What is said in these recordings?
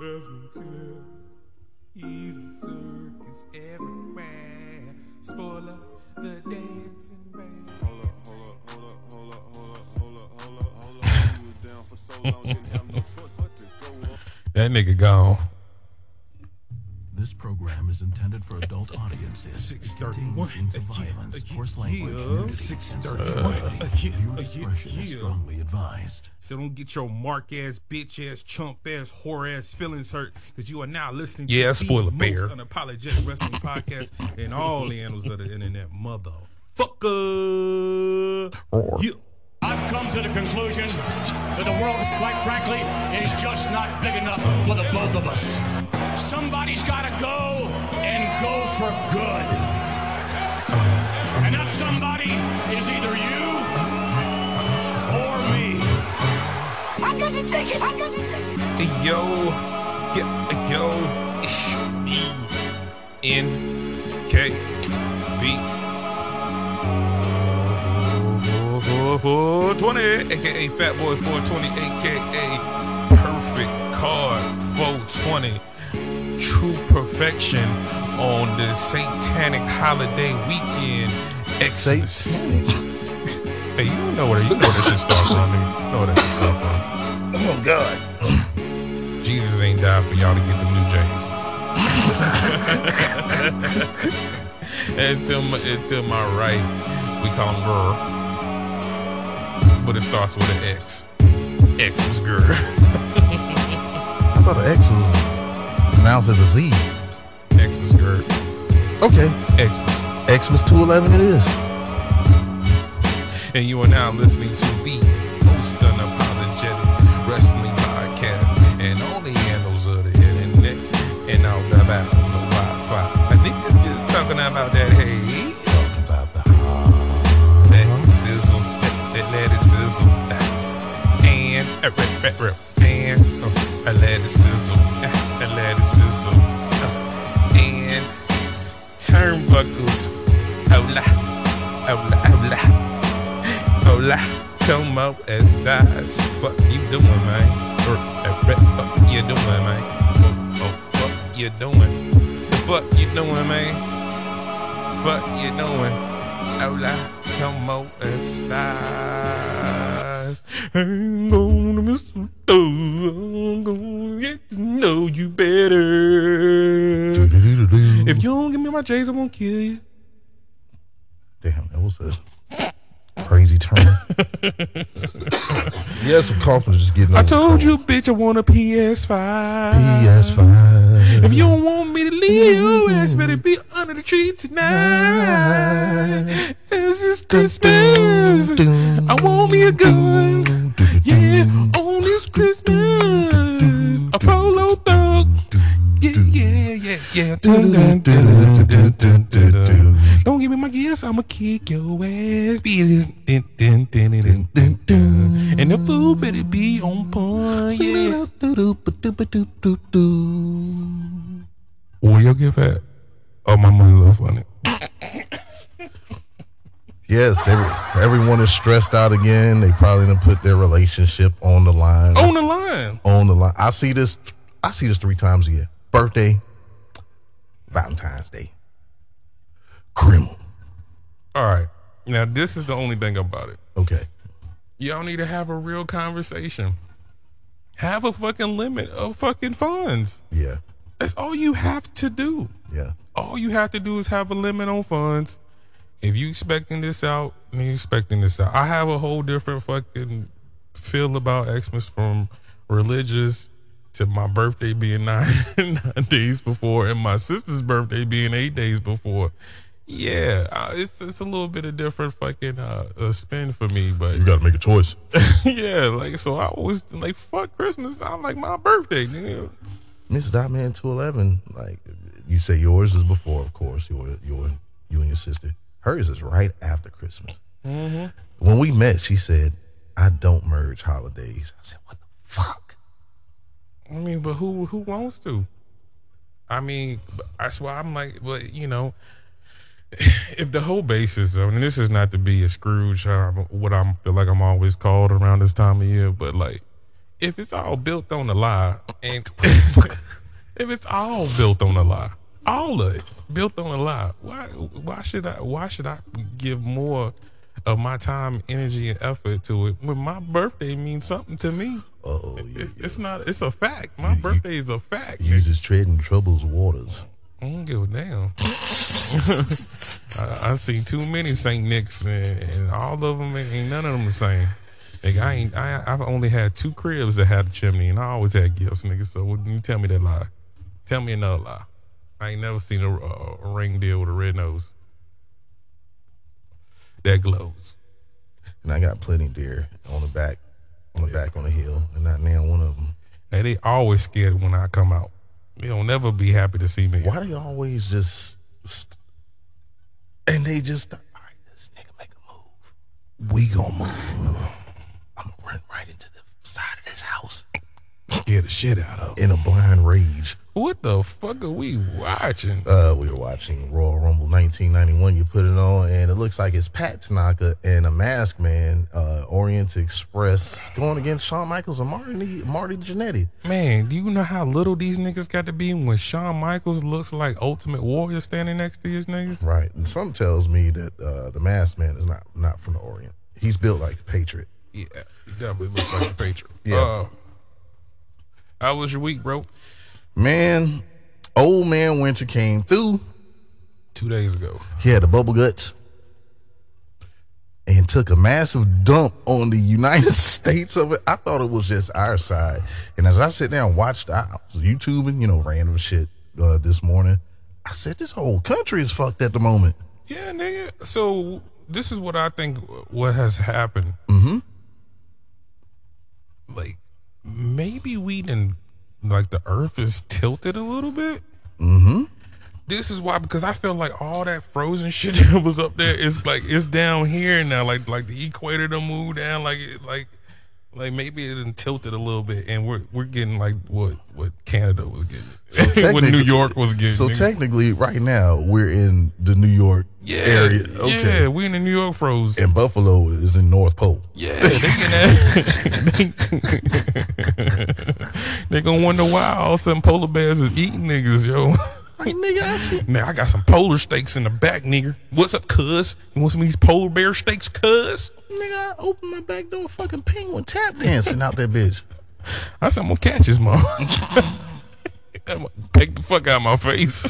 has no care. He's a circus everywhere. Spoiler, the dancing band. Hold up, hold up, hold up, hold up, hold up, hold up, hold up, hold up. You was down for so long, didn't have no choice but to go up. That nigga gone. This program is intended for adult audiences. It contains 631. scenes of Uh, yeah, violence, coarse yeah, language, yeah. nudity, and 631. sexuality. Uh, yeah, Viewer yeah, discretion is yeah. strongly advised. So don't get your mark ass, bitch ass, chump ass, whore ass feelings hurt because you are now listening Yeah, to spoiler the bear. most unapologetic wrestling podcast and all the annals of the internet. Motherfucker. Yeah. I've come to the conclusion that the world, quite frankly, is just not big enough for the both of us. Somebody's got to go and go for good. And that somebody is either you or me. I'm gonna take it. I'm gonna take it. Hey, Yo, yeah, yo, ish, E, N, K, B. 420, aka Fat Boy 420, aka Perfect Card 420. True perfection on the satanic holiday weekend. Xmas. Hey, you know where you know where that shit start from, nigga. You know where that shit start from. Oh God. Jesus ain't died for y'all to get them new James. and to my, and to my right, we call him girl. But it starts with an X. X was girl. I thought the X was pronounced as a Z. X was girl. Okay. X was. Xmas 211 it is. And you are now listening to the most unapologetic wrestling podcast and all the handles of the internet and all the battles of Wi-Fi. I think I'm just talking about that hey. Talking about the hot. that sizzle, that, that lettuce sizzle, that, and a rip, rip, rip, and uh, a turnbuckles, hola, hola, hola, hola, como estas? Fuck you doing, man? Er, uh, Fuck you doing, man? Oh, oh, fuck you doing? The fuck you doing, man? Fuck you doing? Hola, como estas? I'm gonna miss you. I'm gonna get to know you better. If you don't give me my J's, I'm gonna kill you. Damn, that was a crazy turn. yes, I'm coughing just getting I told you, bitch, I want a PS5. PS5. If you don't want me to leave your ass, better be under the tree tonight. This is Christmas. I want me a gun. Yeah, on this Christmas. A polo thug. Yeah, yeah, yeah. Don't give me my gifts, I'ma kick your ass. And the food better be on point. Yeah. Where your gift at? Oh, my money love funny. Yes, every, everyone is stressed out again. They probably done put their relationship on the line. On the line. on the line. I see this. I see this three times a year: birthday, Valentine's Day, criminal. All right. Now, this is the only thing about it. Okay, Y'all need to have a real conversation. Have a fucking limit of fucking funds. yeah, That's all you have to do. yeah. All you have to do is have a limit on funds. If you expecting this out, then you expecting this out. I have a whole different fucking feel about Xmas from religious to my birthday being nine, nine days before and my sister's birthday being eight days before. Yeah, uh, it's it's a little bit of different fucking uh, uh spin for me, but You got to make a choice. yeah, like so I was like fuck Christmas. I'm like my birthday, nigga. Miss Dotman two eleven. Like you say, yours is before, of course. Your your you and your sister. Hers is right after Christmas. When we met, she said, "I don't merge holidays." I said, "What the fuck?" I mean, but who who wants to? I mean, that's why I'm like, but you know, if the whole basis, I mean, this is not to be a Scrooge, um, what I feel like I'm always called around this time of year, but like, if it's all built on a lie, and if it's all built on a lie, all of it built on a lie, why why should I why should I give more of my time, energy, and effort to it when my birthday means something to me? Oh, It, it's not. It's a fact. My birthday is a fact. uses treading troubles waters. I don't give a damn. I, I seen too many Saint Nicks, and, and all of them ain't, ain't none of them the same. Like I ain't. I I've only had two cribs that had a chimney, and I always had gifts, nigga. So when you tell me that lie, tell me another lie. I ain't never seen a, a, a ring deal with a red nose that glows. And I got plenty deer on the back, on the back on the hill, and not now one of them. And they always scared when I come out. They don't never be happy to see me. Why do you always just? St- and they just, all right, this nigga make a move. We gonna move. I'm gonna run right into the side of this house Scare the shit out of. in a blind rage. What the fuck are we watching? Uh, we were watching Royal Rumble 1991. You put it on, and it looks like it's Pat Tanaka and a mask man, uh, Orient Express, going against Shawn Michaels and Marty Marty Jannetty. Man, do you know how little these niggas got to be when Shawn Michaels looks like Ultimate Warrior standing next to his niggas? Right, and some tells me that uh, the masked man is not not from the Orient. He's built like a patriot. Yeah, he definitely looks like a patriot. Yeah. Uh, how was your week, bro? Man, old man Winter came through. Two days ago. He had the bubble guts and took a massive dump on the United States of it. I thought it was just our side. And as I sit there and watched, I was YouTubing, you know, random shit uh, this morning. I said, this whole country is fucked at the moment. Yeah, nigga. So this is what I think what has happened. Mm-hmm. Like maybe we didn't like the earth is tilted a little bit. Mm-hmm. This is why because I feel like all that frozen shit that was up there is like it's down here now. Like like the equator to move down. Like it like like maybe it tilted a little bit, and we're we're getting like what what Canada was getting, what New York was getting. So technically, right now, we're in the New York yeah, area. Okay. yeah, we in the New York froze. And Buffalo is in North Pole. Yeah, they they gonna wonder why all of a sudden polar bears is eating niggas, yo. Like, nigga, I see. Man, I got some polar steaks in the back, nigga. What's up, cuz? You want some of these polar bear steaks, cuz? Nigga, I opened my back door, fucking penguin tap dancing out that bitch. I said, I'm gonna catch his mom. I'm gonna Peck the fuck out of my face.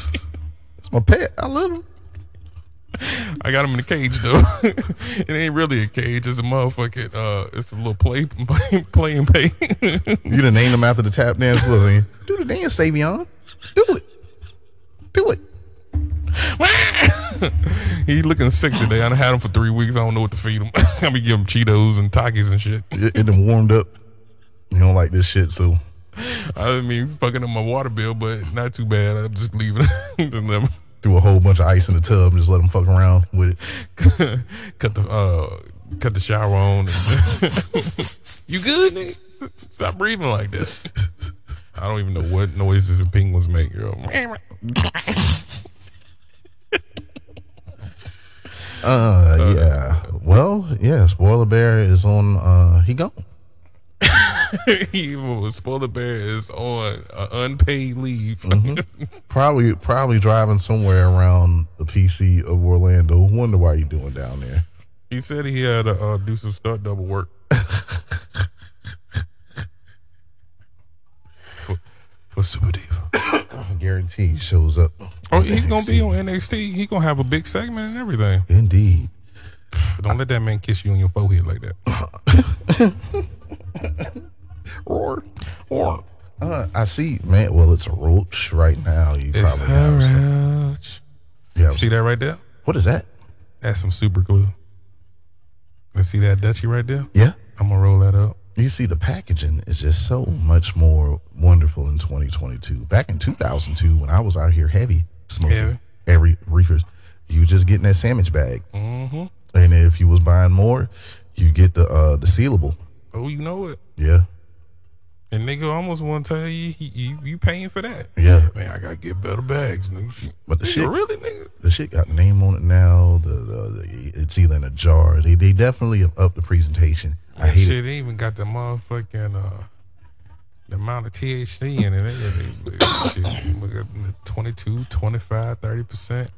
It's my pet. I love him. I got him in a cage though. it ain't really a cage. It's a motherfucking. Uh, it's a little play, play and pay. You done named him after the tap dance, wasn't you? Do the dance, Savion. Do it. Do it. he looking sick today. I done had him for three weeks. I don't know what to feed him. I be give him Cheetos and Takis and shit. It, it done warmed up. You don't like this shit, so I mean, fucking up my water bill, but not too bad. I'm just leaving. Just threw a whole bunch of ice in the tub and just let him fuck around with it. cut the uh, cut the shower on. and- you good? Nigga? Stop breathing like that. I don't even know what noises the penguins make. Yo. Uh, yeah. Well, yeah. Spoiler Bear is on. Uh, he gone. spoiler bear is on uh, unpaid leave. Probably, probably driving somewhere around the PC of Orlando. Wonder why you doing down there. he said he had to uh, do some stunt double work. for, for Super Diva. I guarantee he shows up. Oh, he's gonna be on NXT. He gonna have a big segment and everything. Indeed. But don't let that man kiss you on your forehead like that. Roar. Or Uh, I see, man. Well, it's a roach right now. You it's probably have a some, roach. yeah. See that right there? What is that? That's some super glue. You see that Dutchie right there? Yeah. I'm gonna roll that up. You see, the packaging is just so much more wonderful in 2022. Back in 2002, when I was out here heavy smoking Heavy. every reefers, you just getting that sandwich bag, Mm-hmm. and if you was buying more, you get the uh the sealable. Oh, you know it. Yeah, And nigga almost want to tell you, you you paying for that. yeah. Man, I gotta get better bags, nigga. But the Nigga, shit- really, nigga. The shit got the name on it now. The, the, the it's either in a jar. They they definitely have upped the presentation. I hate shit it. they even got the motherfucking uh the amount of THC in it, they, they, they, shit, look at 22, 25, 30 percent.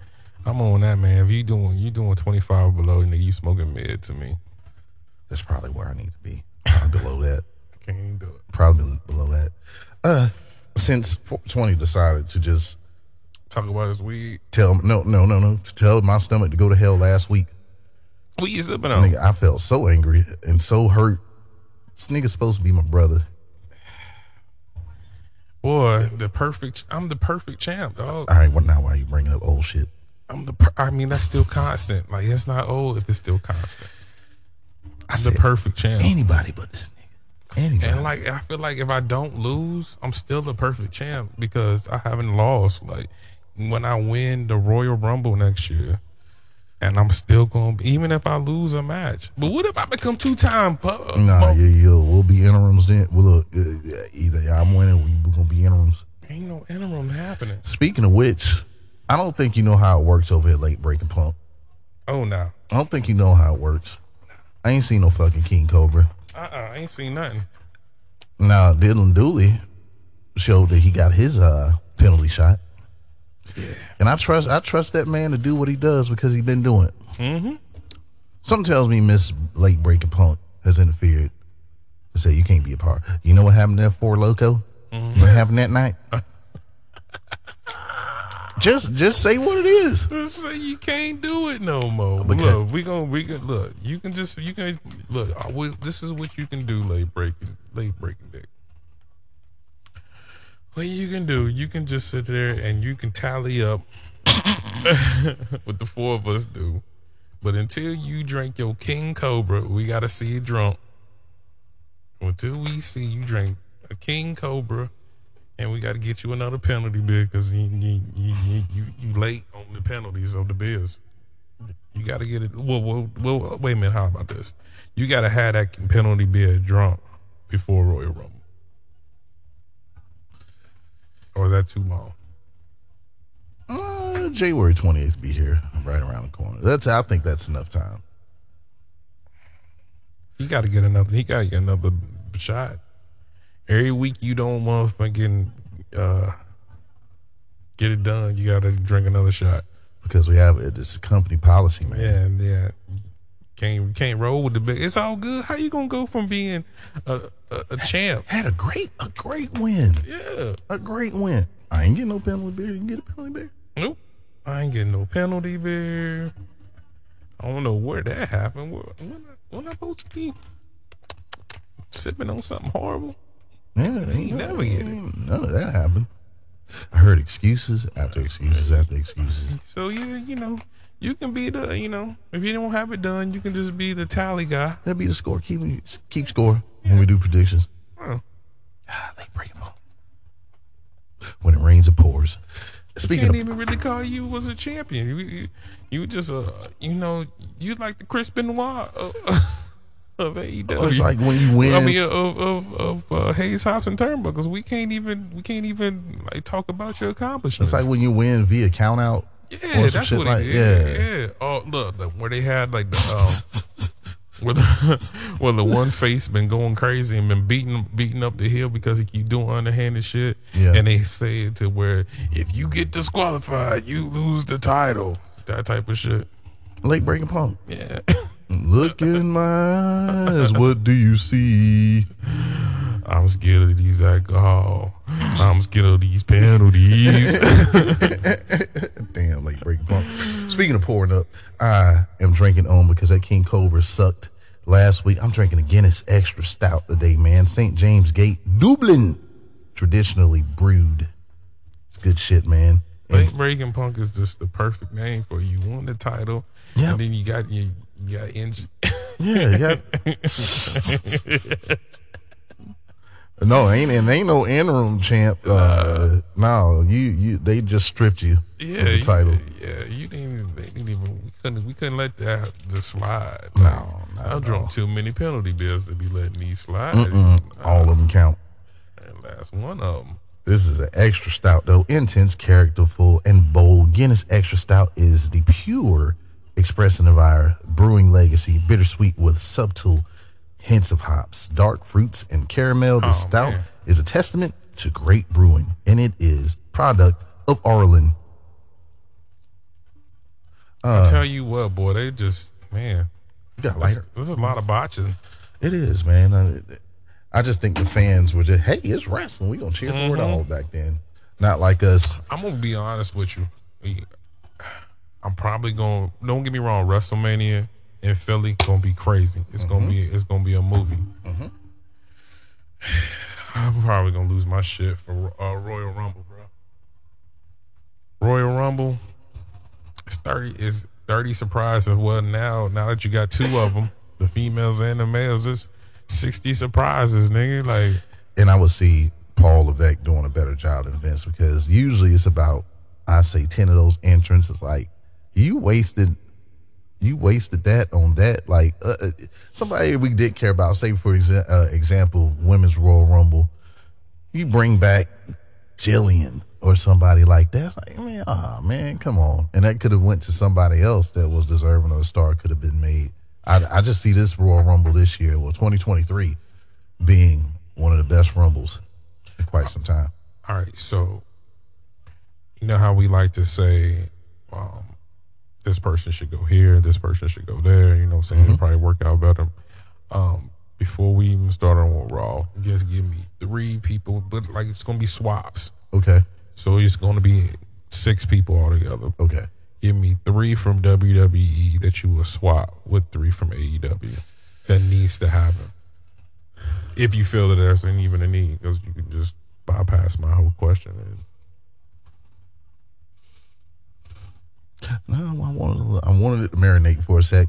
I'm on that man. If you doing you doing 25 below, nigga, you smoking mid to me. That's probably where I need to be. Probably below that. I Can't even do it. Probably below that. Uh, since 20 decided to just Talk about his weed. tell no no no no to tell my stomach to go to hell last week. What you sipping on? Nigga, I felt so angry and so hurt. This nigga's supposed to be my brother. Boy, the perfect. I'm the perfect champ, dog. All right, what now? Why you bringing up old shit? I'm the. Per- I mean, that's still constant. Like it's not old if it's still constant. I'm the perfect champ. Anybody but this nigga. Anybody. And like I feel like if I don't lose, I'm still the perfect champ because I haven't lost. Like when I win the Royal Rumble next year, and I'm still going to even if I lose a match. But what if I become two time? Uh, nah, yeah, yeah, we'll be interims then. Well, look, uh, either I'm winning or you gonna be interims. Ain't no interim happening. Speaking of which, I don't think you know how it works over here, late breaking punk. Oh no. I don't think you know how it works. I ain't seen no fucking King Cobra. Uh uh I ain't seen nothing. Now Dylan Dooley showed that he got his uh penalty shot. And I trust I trust that man to do what he does because he's been doing it. Mm-hmm. Something tells me Miss Late Breaking Punk has interfered and said you can't be a part. You know what happened there for Loco? What happened that night? just just say what it is. Just say you can't do it no more. Because- look, we gonna we can look. You can just you can look. I will- this is what you can do. Late breaking, late breaking dick. What you can do, you can just sit there and you can tally up what the four of us do. But until you drink your King Cobra, we gotta see you drunk. Until we see you drink a King Cobra, and we got to get you another penalty bill because you you, you you you late on the penalties of the bills. You got to get it. Well, well, well, wait a minute. How about this? You got to have that penalty bill drunk before Royal Rumble, or is that too long? Uh, January 28th be here, right around the corner. That's I think that's enough time. He got to get another. He got to get another shot. Every week you don't motherfucking uh, get it done. You got to drink another shot. Because we have it. It's a company policy, man. Yeah, yeah. Can't can't roll with the big. It's all good. How you gonna go from being a a, a champ? Had a great a great win. Yeah. A great win. I ain't getting no penalty beer. You can get a penalty beer. Nope. I ain't getting no penalty beer. I don't know where that happened. Where, when, I, when I supposed to be sipping on something horrible? Yeah, ain't never get it. None of that happened. I heard excuses after excuses after excuses. So yeah, you know, you can be the you know, if you don't have it done, you can just be the tally guy. That'd be the score. Keep keep score when we do predictions. Ah, they break them. When it rains, it pours. Speaking Can't of, even really call you was a champion. You you, you just uh you know you like the Chris Benoit of, of AEW. it's like when you win. I mean, of of, of uh, Hayes Hops and Turnbuckles, we can't even we can't even like talk about your accomplishments. it's like when you win via count out. yeah, or some that's shit what like- it is. yeah. Yeah, Oh, look, the, where they had like the um, where the where the one face been going crazy and been beating beating up the hill because he keep doing underhanded shit. Yeah. and they say it to where if you get disqualified, you lose the title. That type of shit. Late breaking punk. Yeah. Look in my eyes. What do you see? I'm scared of these alcohol. I'm scared of these penalties. Damn, late breaking punk. Speaking of pouring up, I am drinking on because that King Cobra sucked last week. I'm drinking a Guinness Extra Stout today, man. St. James Gate, Dublin, traditionally brewed. It's good shit, man. And Late Breaking Punk is just the perfect name for you. You won the title, Yeah. and then you got you, you got injured. yeah, you got. no, ain't and ain't no interim champ. Uh, no, you you they just stripped you yeah, of the you- title. yeah, you didn't. Even, they didn't even. We couldn't. We couldn't let that just slide. No, not I've drunk too many penalty bills to be letting these slide. Mm, all of them count. And last one of them. This is an extra stout, though. Intense, characterful, and bold. Guinness Extra Stout is the pure expression of our brewing legacy. Bittersweet with subtle hints of hops, dark fruits, and caramel. The Oh, stout man. is a testament to great brewing, and it is product of Ireland. I tell uh, you what, boy, they just man, You got lighter. this is a lot of botching. It is, man. I, I just think the fans were just, hey, it's wrestling. We gonna cheer for it mm-hmm. all back then. Not like us. I'm gonna be honest with you. I'm probably going. to Don't get me wrong. WrestleMania in Philly gonna be crazy. It's gonna be. It's gonna be a movie. I'm probably gonna lose my shit for uh, Royal Rumble, bro. Royal Rumble. It's thirty. Is thirty surprises? Well, now now that you got two of them, the females and the males, it's sixty surprises, nigga. Like and I would see Paul Levesque doing a better job than Vince because usually it's about I say ten of those entrants. It's like you wasted, you wasted that on that. Like uh, uh, somebody we did care about. Say for exa- uh, example, Women's Royal Rumble. You bring back Jillian or somebody like that. Like man, ah man, come on. And that could have went to somebody else that was deserving of a star. Could have been made. I, I just see this Royal Rumble this year, well, 2023, being one of the best rumbles in quite some time. All right, so you know how we like to say, um, this person should go here, this person should go there. You know, what I'm saying It'll probably work out better. Um, before we even start on Raw, just give me three people, but like it's gonna be swaps, Okay. so it's gonna be six people altogether. Okay. Give me three from WWE that you will swap with three from AEW. That needs to happen. If you feel that there's even a need, because you can just bypass my whole question. And I wanted, I wanted it to marinate for a sec.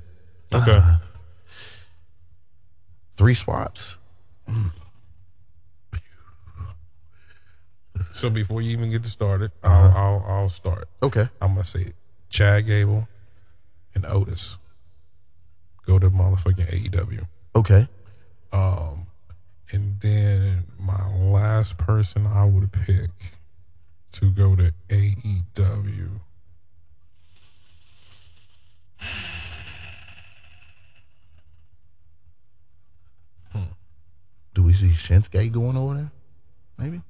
Okay. Three swaps. So before you even get started, I'll, I'll I'll start. Okay. I'm gonna say Chad Gable and Otis go to motherfucking AEW. Okay. Um, and then my last person I would pick to go to E AEW. Do we see Shinsuke going over there? Maybe.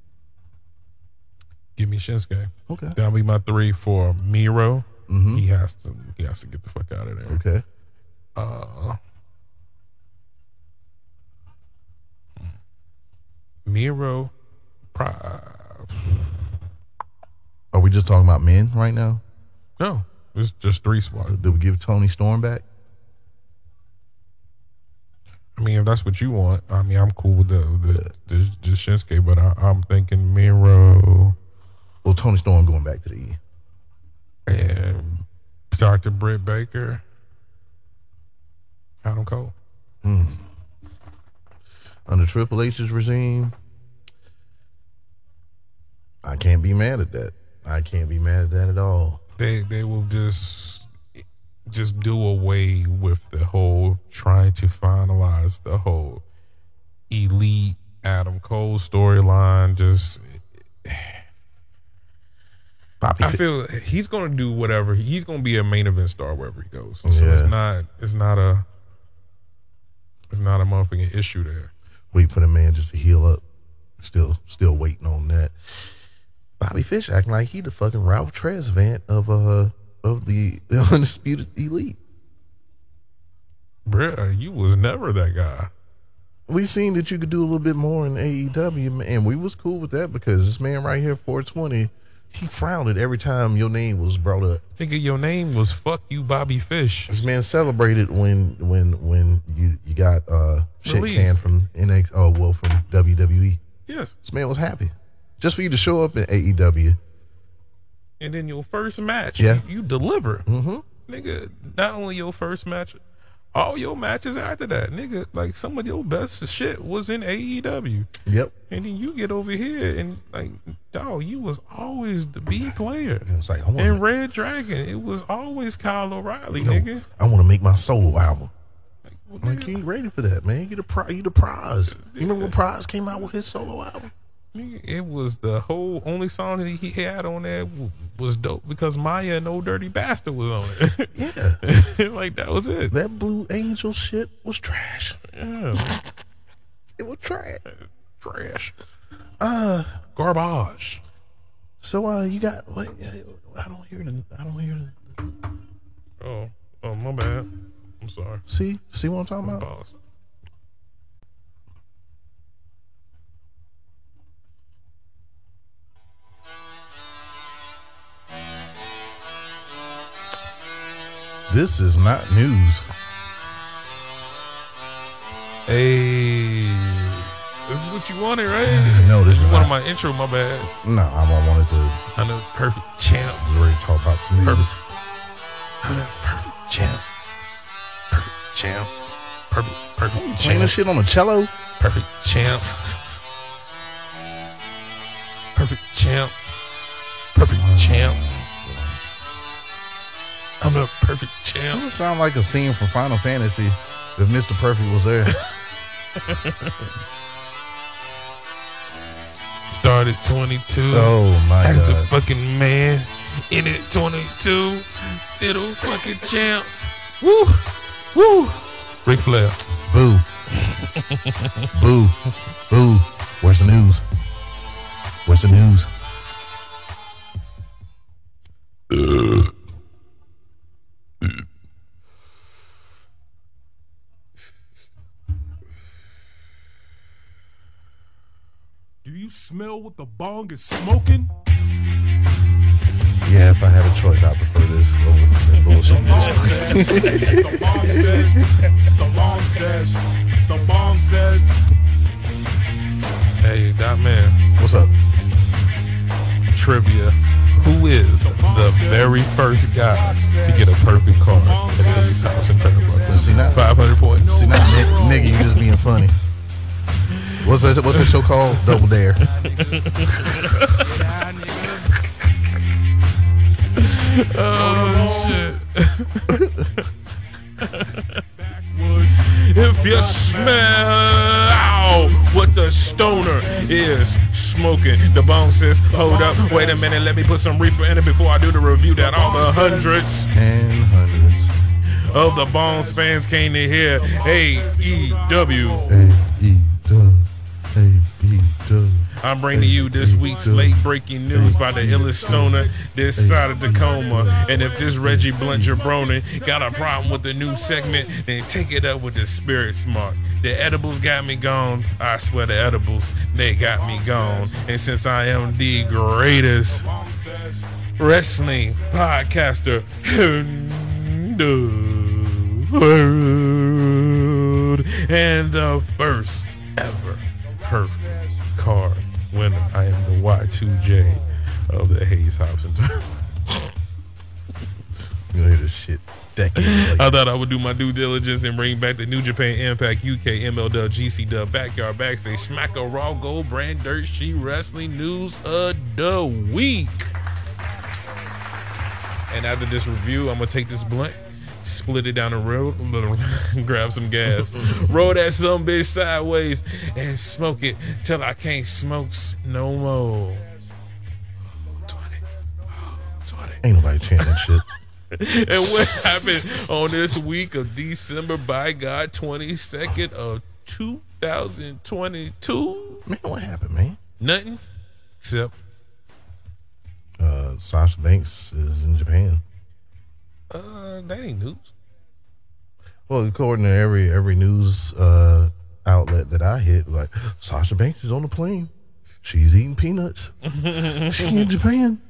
Give me Shinsuke. Okay. That'll be my three for Miro. Mm-hmm. He has to he has to get the fuck out of there. Okay. Uh, hmm. Miro, pro- Are we just talking about men right now? no, it's just three spots. Did we give Toni Storm back? I mean, if that's what you want, I mean, I'm cool with the the, the, the Shinsuke, but I, I'm thinking Miro Well, Toni Storm going back to the E. and Dr. Britt Baker, Adam Cole. Hmm. Under Triple H's regime, I can't be mad at that. I can't be mad at that at all. They they will just just do away with the whole trying to finalize the whole elite Adam Cole storyline. Just Bobby, I feel he's gonna do whatever. He's gonna be a main event star wherever he goes. So Yeah. it's not it's not a it's not a motherfucking issue there. wait for the man just to heal up. Still, still waiting on that. Bobby Fish acting like he the fucking Ralph Tresvant of uh of the undisputed elite. Bruh, you was never that guy. We seen that you could do a little bit more in AEW, and we was cool with that because this man right here, 420, he frowned at every time your name was brought up. Nigga, your name was fuck you, Bobby Fish. This man celebrated when when when you you got uh shit Released. canned from NX oh well from WWE. Yes. This man was happy just for you to show up in AEW. And then your first match, Yeah. you, you deliver. Mm-hmm. Nigga, not only your first match, all your matches after that, nigga, like some of your best shit was in AEW. Yep. And then you get over here and like, dog, you was always the B player. It's like I want And Red Dragon, it was always Kyle O'Reilly, nigga. I want to make my solo album. Well, Like you ain't ready for that, man. You the prize. You the prize. You remember when Pras came out with his solo album? It was the whole only song that he had on there was dope because Mya and Old Dirty Bastard was on it. Yeah, like that was it. that Blue Angel shit was trash. Yeah. It was trash. Trash. Uh, Garbage. so uh, you got what? I don't hear the. I don't hear the. Oh, oh, my bad. I'm sorry. See, see what I'm talking about? This is not news. Hey, this is what you wanted, right? No, this This is one of my intro. My bad. No, I wanted to. I know, perfect champ. I was ready to talk about some news. Perfect. Perfect champ. Perfect champ. Perfect, perfect Playing champ. this shit on the cello. Perfect champ. Perfect champ. Perfect mm. champ. I'm the perfect It champ. would sound like a scene from Final Fantasy if Mr. Perfect was there. Started 22. oh my god! As the fucking man in it 22. Still a fucking champ. Woo! Woo! Ric Flair. Boo. Boo. Boo. Where's the news? Where's the news? Uh. You smell what the bong is smoking? Yeah, if I had a choice, I'd prefer this over the bullshit. the bong says, the bong says, the bong says. Hey, that man. What's up? Trivia. Who is the very first guy to get a perfect card at Ace House in Turnbuckle? See, now- 500 points. See, now, Nick, nigga, you just being funny. What's that? What's that show called? Double Dare. Oh, shit. If you smell what the stoner is smoking, the bone says, hold up, wait a minute, let me put some reefer in it before I do the review that all the hundreds And hundreds. of the Bones fans came to hear AEW. A I'm bringing to you this week's late breaking news by the illest stoner this side of Tacoma. And if this Reggie Blunt jabroni got a problem with the new segment, then take it up with the Spirit Smart. The edibles got me gone. I swear the edibles, they got me gone. And since I am the greatest wrestling podcaster in the world and the first ever perfect card winner. I am the Y2J of the Hayes Turn. You hear this shit decades later. I thought I would do my due diligence and bring back the New Japan Impact UK MLW GC Dub Backyard Backstage Smacker Raw Gold Brand Dirt She Wrestling News of the Week. And after this review, I'm gonna take this blunt, split it down the road, grab some gas, roll that some bitch sideways, and smoke it till I can't smoke no more. 20. 20. Ain't nobody chanting shit. And what happened on this week of December by God 22nd of 2022? Man, what happened, man? Nothing. Except Uh, Sasha Banks is in Japan. Uh that ain't news. Well, according to every every news uh, outlet that I hit, like Sasha Banks is on the plane. She's eating peanuts. she in Japan.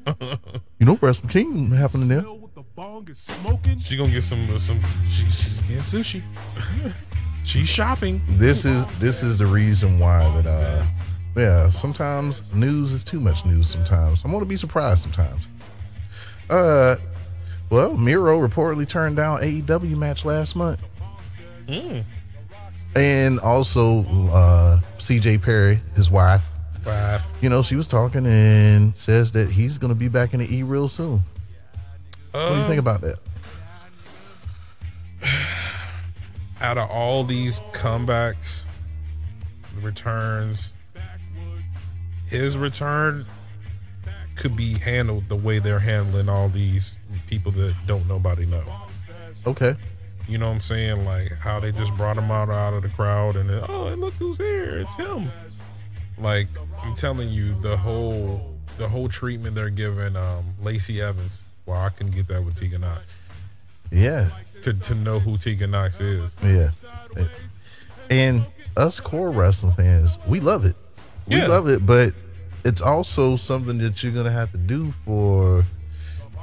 You know, Wrestle Kingdom happening there. Smell what the bong is smoking? She gonna get some uh, some she, she's getting sushi. she's shopping. This is this is the reason why that uh yeah sometimes news is too much news sometimes i'm gonna be surprised sometimes uh well miro reportedly turned down aew match last month. And also uh cj perry his wife. Right. you know she was talking and says that he's gonna be back in the e real soon. What do you think about that? Out of all these comebacks, returns, his return could be handled the way they're handling all these people that don't nobody know. Okay. You know what I'm saying? Like how they just brought him out out of the crowd and then, oh, look who's here! It's him. Like I'm telling you, the whole the whole treatment they're giving um, Lacey Evans. Well, I couldn't get that with Tegan Nox. Yeah. To to know who Tegan Nox is. Yeah. And us core wrestling fans, we love it. We Yeah. love it, but it's also something that you're gonna have to do for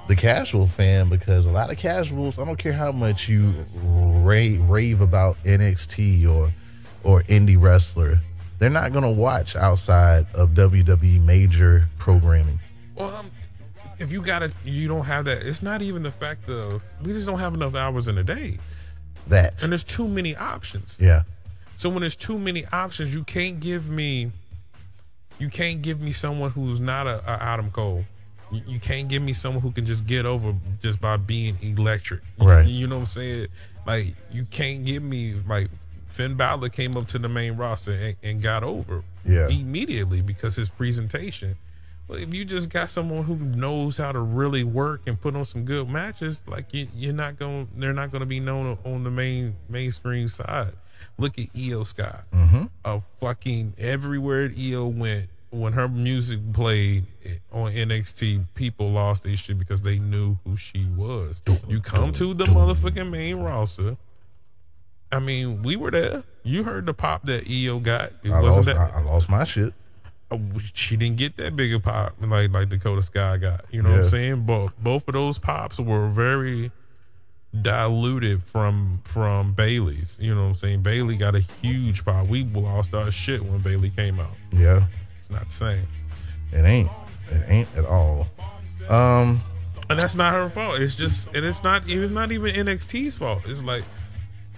the casual fan because a lot of casuals, I don't care how much you rave, rave about NXT or or indie wrestler, they're not gonna watch outside of WWE major programming. Well, um, if you got it, you don't have that. It's not even the fact of we just don't have enough hours in a day, That and there's too many options. yeah. So when there's too many options, you can't give me, you can't give me someone who's not a, a Adam Cole. You, you can't give me someone who can just get over just by being electric. You- Right. You, know what I'm saying? Like you can't give me like Finn Balor came up to the main roster and, and got over Yeah. immediately because his presentation. If you just got someone who knows how to really work and put on some good matches, like you, you're not going, they're not going to be known on the main mainstream side. Look at Iyo Sky. Mm-hmm. A fucking everywhere Iyo went when her music played on NXT, people lost their shit because they knew who she was. You come to the motherfucking main roster. I mean, we were there. You heard the pop that Iyo got. It I wasn't lost, that I, I lost my shit. Uh, she didn't get that big a pop like like Dakota Kai got. You know what I'm saying? But both of those pops were very diluted from from Bayley's. You know what I'm saying? Bayley got a huge pop. We lost our shit when Bayley came out. Yeah. It's not the same. It ain't. It ain't at all. Um And that's not her fault. It's just and it's not it's not even NXT's fault. It's like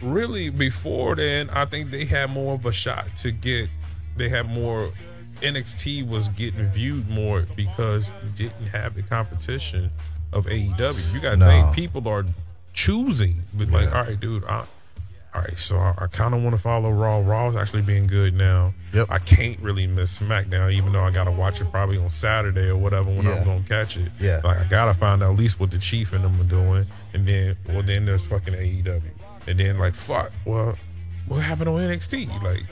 really before then I think they had more of a shot to get they had more NXT was getting viewed more because you didn't have the competition of AEW. You gotta No. think people are choosing but like, all right, dude, I all right, so I, I kind of want to follow Raw. Raw's actually being good now. Yep. I can't really miss SmackDown, even though I got to watch it probably on Saturday or whatever when Yeah. I'm going to catch it. Yeah. Like, I got to find out at least what the Chief and them are doing. And then, well, then there's fucking AEW. And then, like, fuck, well, what happened on NXT? Like,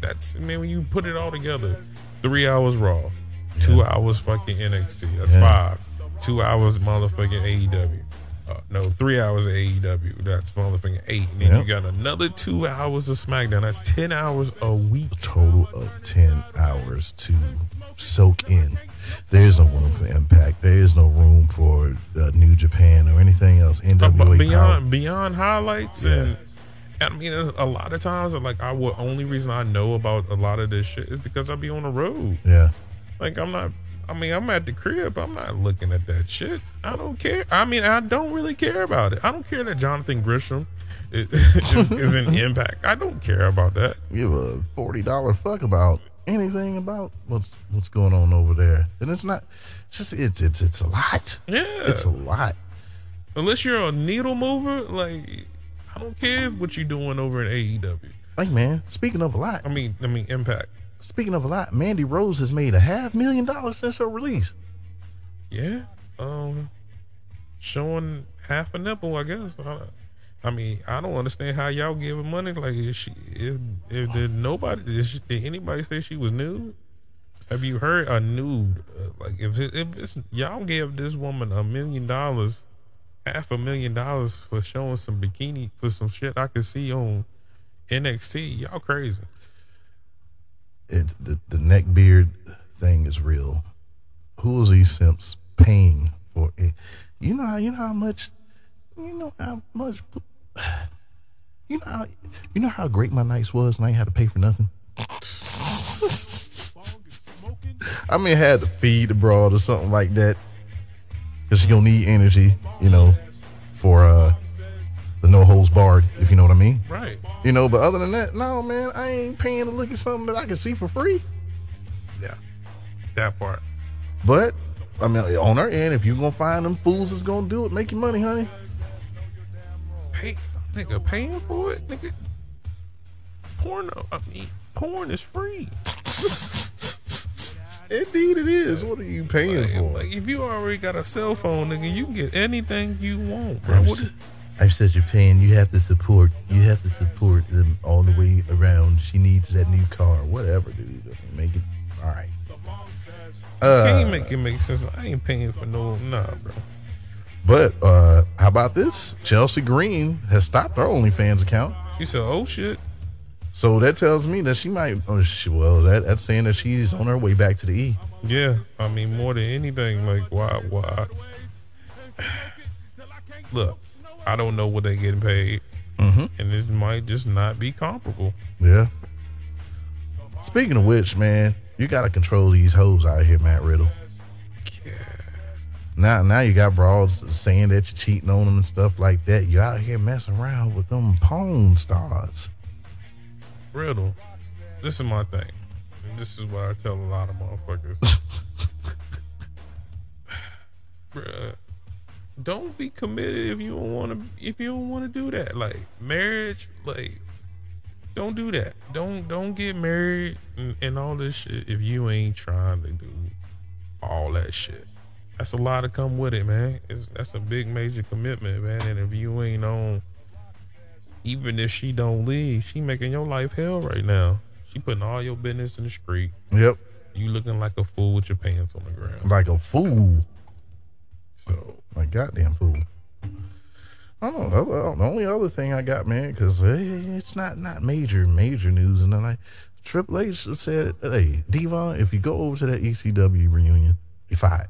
that's, I mean, when you put it all together, three hours Raw, two hours fucking NXT. That's Yeah. five. Two hours motherfucking AEW. Uh, no, three hours of AEW. That's motherfucking eight. And then Yep. you got another two hours of SmackDown. That's 10 hours a week. total of 10 hours to soak in. There is no room for Impact. There is no room for uh, New Japan or anything else. Uh, NWA. Power. beyond beyond highlights Yeah. and I mean a lot of times like I will only reason I know about a lot of this shit is because I be on the road. Yeah. Like I'm not I mean I'm at the crib. I'm not looking at that shit. I don't care. I mean I don't really care about it. I don't care that Jonathan Gresham is, is, is in Impact. I don't care about that. Give a $40 fuck about anything about what's what's going on over there. And it's not it's just it's it's it's a lot. Yeah. It's a lot. Unless you're a needle mover, like I don't care what you're doing over at AEW. Like man, speaking of a lot, I mean I mean Impact. speaking of a lot, Mandy Rose has made a half million dollars since her release. Yeah. Um, showing half a nipple, I guess. I, I mean, I don't understand how y'all give her money. Like, is she? If, if did nobody? Did, she, did anybody say she was nude? Have you heard a nude? Uh, like, if it, if it's y'all gave this woman a million dollars, half a million dollars for showing some bikini for some shit I could see on NXT, y'all crazy. it, the, the neck beard thing is real. Who is these simps paying for it? You know how you know how much you know how much you know how you know how great my nights was and I had to pay for nothing. I mean, I had to feed the broad or something like that because gonna need energy, you know, for uh the no holds barred, if you know what I mean. Right. You know, but other than that, no, man, I ain't paying to look at something that I can see for free. Yeah. That part. But I mean, on our end, if you're gonna find them fools that's gonna do it, make your money, honey. pay nigga paying for it nigga porno i mean porn is free Indeed, it is. What are you paying Like, for? like, if you already got a cell phone, nigga, you can get anything you want, bro. What, I said you're paying. You have to support. You have to support them all the way around. She needs that new car, whatever, dude. Make it all right. can't Uh, make it make sense. I ain't paying for no, nah, bro. but uh, how about this? Chelsea Green has stopped her OnlyFans account. She said, "Oh shit." So that tells me that she might. Oh, she, well, that, that's saying that she's on her way back to the E. Yeah, I mean more than anything, like why why look, I don't know what they're getting paid. Mhm. And this might just not be comparable. Yeah. Speaking of which, man, you got to control these hoes out here, Matt Riddle. Now, now you got broads saying that you're cheating on them and stuff like that. You're out here messing around with them porn stars. Riddle, this is my thing. And this is what I tell a lot of motherfuckers. Bruh, don't be committed if you don't want to. If you don't want to do that, like marriage, like don't do that. Don't don't get married and, and all this shit if you ain't trying to do all that shit. That's a lot to come with it, man. It's, that's a big major commitment, man. And if you ain't on, even if she don't leave, she making your life hell right now. She putting all your business in the street. Yep. You looking like a fool with your pants on the ground. Like a fool. So Like goddamn fool. I don't know. The the only other thing I got, man, because eh, it's not not major major news, and then I Triple H said, "Hey, Devon, if you go over to that ECW reunion, you fired."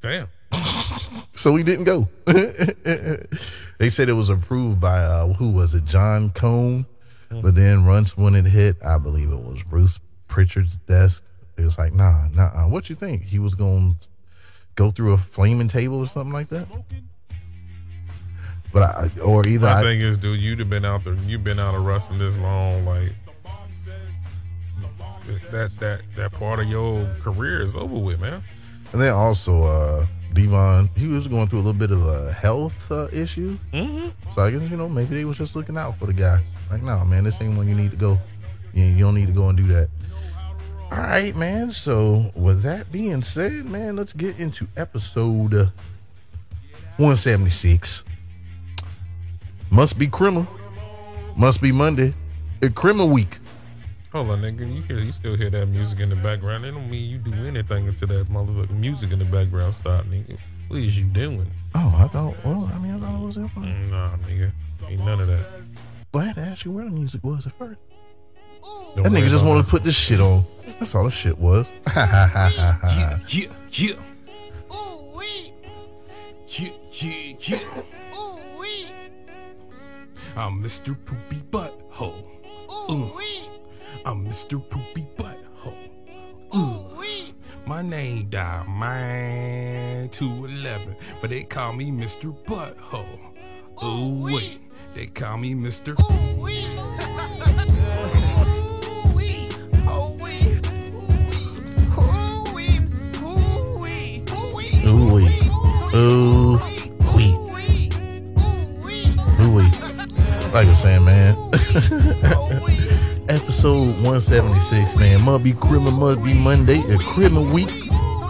damn. So we didn't go. they said it was approved by uh, who was it, John Cone, but then once when it hit, I believe it was Bruce Pritchard's desk. It was like, nah, nah. What you think? He was going to go through a flaming table or something like that? But I, or either My I, thing is, dude, you'd have been out there. You've been out of wrestling this long, like that that that part of your career is over with, man. and then also uh, Devon, he was going through a little bit of a health uh, issue. Mm-hmm. So I guess you know maybe they was just looking out for the guy. Like, no, man, this ain't when you need to go. You, you don't need to go and do that. All right, man. So with that being said, man, let's get into episode uh, 176. Must be criminal. Must be Monday. A criminal week. Hold on, nigga. You hear? You still hear that music in the background? It don't mean you do anything until that motherfucking music in the background stop, nigga. What is you doing? Oh, I thought. Well, I mean, I thought it was that fun. Mm, Nah, nigga. Ain't none of that. Well, I had to ask you where the music was at first. Don't That nigga just wanted to put this shit on. That's all the shit was. Yeah, yeah, yeah. Oh, wee. Yeah, yeah, yeah. Oh, wee. I'm Mr. Poopy Butthole. Ooh. I'm Mr. Poopy Butthole. Ooh. Wee. My name died, man, 211, but they call me Mr. Butthole. Ooh, wait, they call me Mr. Ooh wee. Ooh wee. Ooh wee. Like I was saying, man. Episode 176, man. Must be criminal, must be Monday, a criminal week.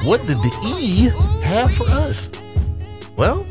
What did the E have for us? Well,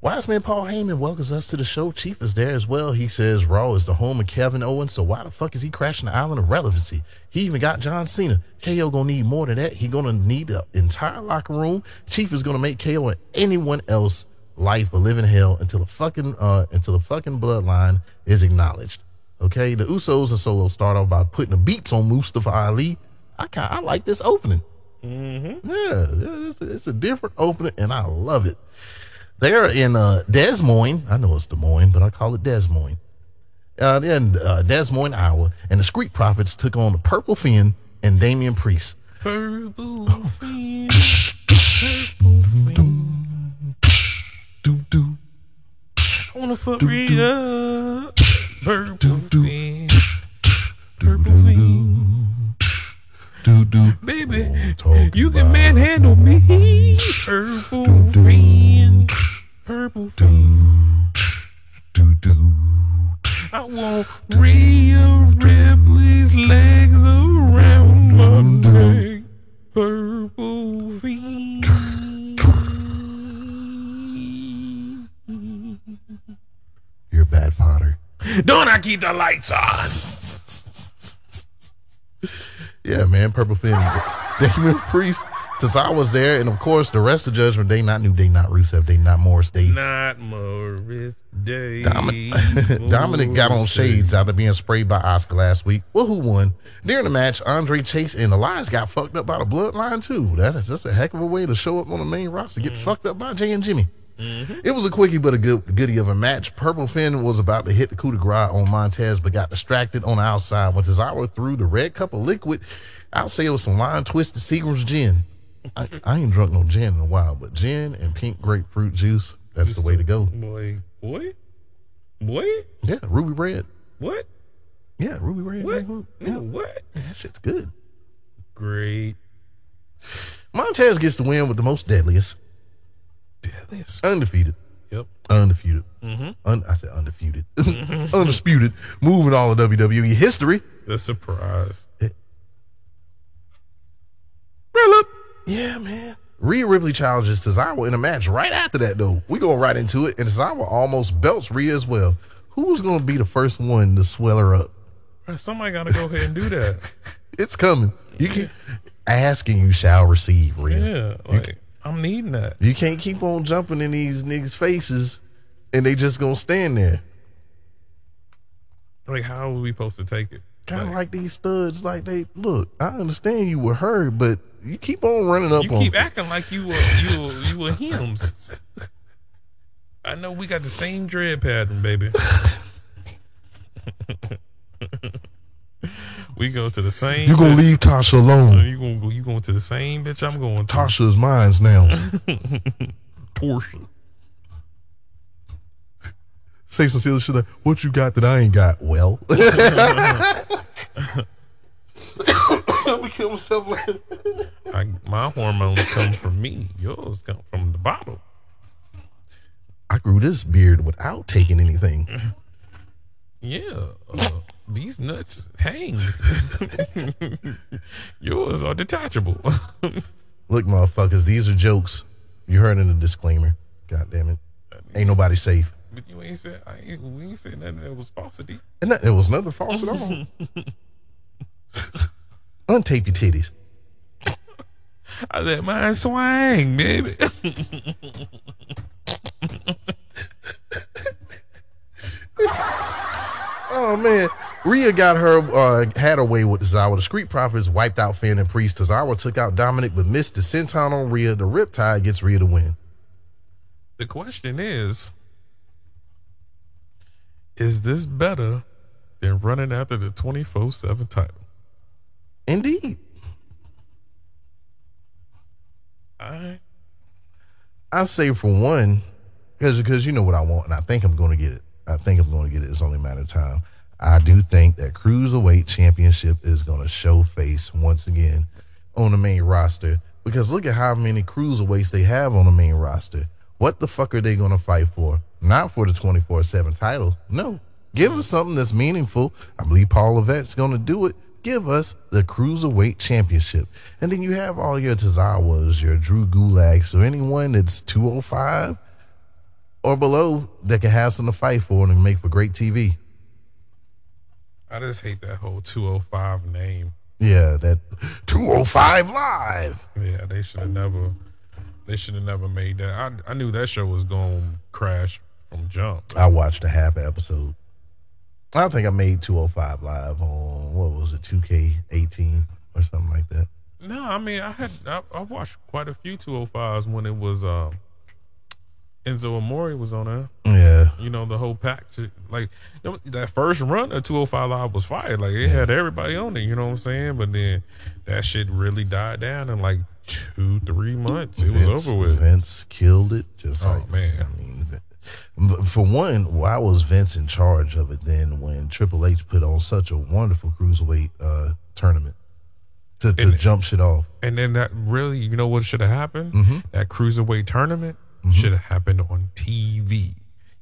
Wise man Paul Heyman welcomes us to the show. Chief is there as well. He says Raw is the home of Kevin Owens, so why the fuck is he crashing the island of relevancy? He even got John Cena. KO gonna need more than that. He gonna need the entire locker room. Chief is gonna make KO and anyone else life a living hell until the fucking uh until the fucking bloodline is acknowledged. Okay, the Usos and Solo start off by putting the beats on Mustafa Ali. I kind I like this opening. Mm-hmm. Yeah, it's a, it's a different opening, and I love it. They're in uh, Des Moines. I know it's Des Moines, but I call it Des Moines. Uh, they're in uh, Des Moines, Iowa, and the Street Profits took on the Purple Finn and Damian Priest. Purple fin, purple fin. Do do I wanna fuck Do, me do. Purple do. purple do. Baby, you can manhandle me. Purple do. purple do. I want Rhea Ripley's legs around my neck. Purple fiend. You're a bad father. Don't I keep the lights on? Yeah, man, Purple Finn, Damian Priest. Since I was there, and of course the rest of Judgment Day, not New Day, not Rusev Day, not Morris Day. Not Morris Day. Domin- Dominic got on shades after being sprayed by Oscar last week. Well, who won? During the match, Andre Chase and Elias got fucked up by the bloodline too. That is just a heck of a way to show up on the main roster. Get mm. fucked up by Jay and Jimmy. Mm-hmm. It was a quickie but a good goodie of a match. Purple Finn was about to hit the coup de grace on Montez, but got distracted on the outside. When Cesaro threw the red cup of liquid, I'll say it was some line twisted Seagram's gin. I, I ain't drunk no gin in a while, but gin and pink grapefruit juice, that's the way to go. Boy, boy, boy, Yeah, ruby red. what? Yeah, ruby red. What? No, Yeah, what? that shit's good. Great. Montez gets the win with the most deadliest, Deadliest. undefeated, Yep. undefeated. Mm-hmm. Un- I said undefeated, undisputed, moving all of WWE history. The surprise. Philip. Yeah, man. Rhea Ripley challenges Cesaro in a match right after that, though. We go right into it, and Cesaro almost belts Rhea as well. Who's going to be the first one to swell her up? Somebody got to go ahead and do that. It's coming. You can ask and you shall receive, Rhea. Yeah, like I'm needing that. You can't keep on jumping in these niggas' faces, and they just gonna stand there. Like, how are we supposed to take it? Kind of like these studs, like they look. I understand you were her, but you keep on running up you keep acting like you were you were, you were hymns. I know we got the same dread pattern, baby. we go to the same. you gonna leave Tasha alone. You gonna go? You going to the same bitch? I'm going to Tasha's mine's now. torsion. Say some silly shit like, "What you got that I ain't got?" Well, I kill myself. I, my hormones come from me. Yours come from the bottle. I grew this beard without taking anything. Yeah, uh, these nuts hang. Yours are detachable. Look, motherfuckers, these are jokes. You heard in the disclaimer. God damn it. Ain't nobody safe. but you ain't said I ain't, we ain't said nothing that was falsity. And that, it was nothing false at all. Untape your titties. I let mine swing, baby. Oh man, Rhea got her uh, had her way with Tozawa. The Street Profits wiped out Finn and Priest. Tozawa took out Dominic, but missed the senton on Rhea. The Riptide gets Rhea to win. the question is, is this better than running after the twenty four seven title? Indeed, I I say for one, because because you know what I want, and I think I'm going to get it. I think I'm going to get it. It's only a matter of time. I do think that Cruiserweight Championship is going to show face once again on the main roster. Because look at how many cruiserweights they have on the main roster. What the fuck are they going to fight for? Not for the 24 7 title. No. Give us something that's meaningful. I believe Paul Levesque's going to do it. Give us the Cruiserweight Championship. And then you have all your Tozawas, your Drew Gulaks, or anyone that's 205 or below that can have something to fight for and make for great TV. I just hate that whole two oh five name. Yeah, that 205 Live. Yeah, they should have never. They should have never made that. I I knew that show was going to crash from jump. I watched a half episode. I don't think I made 205 Live on, what was it, 2K18 or something like that. No, I mean I had I, I watched quite a few 205s when it was uh, Enzo Amore was on there. Yeah. You know the whole pack. Like that first run of 205 Live was fired. Like it had everybody on it. You know what I'm saying? But then that shit really died down in like two three months. It Vince, was over with. Vince killed it. Just Oh, like, man. I mean, for one, why was Vince in charge of it then when Triple H put on such a wonderful cruiserweight uh, tournament to, to And- jump shit off? And then that really, you know what should have happened? Mm-hmm. That cruiserweight tournament Mm-hmm. should have happened on TV.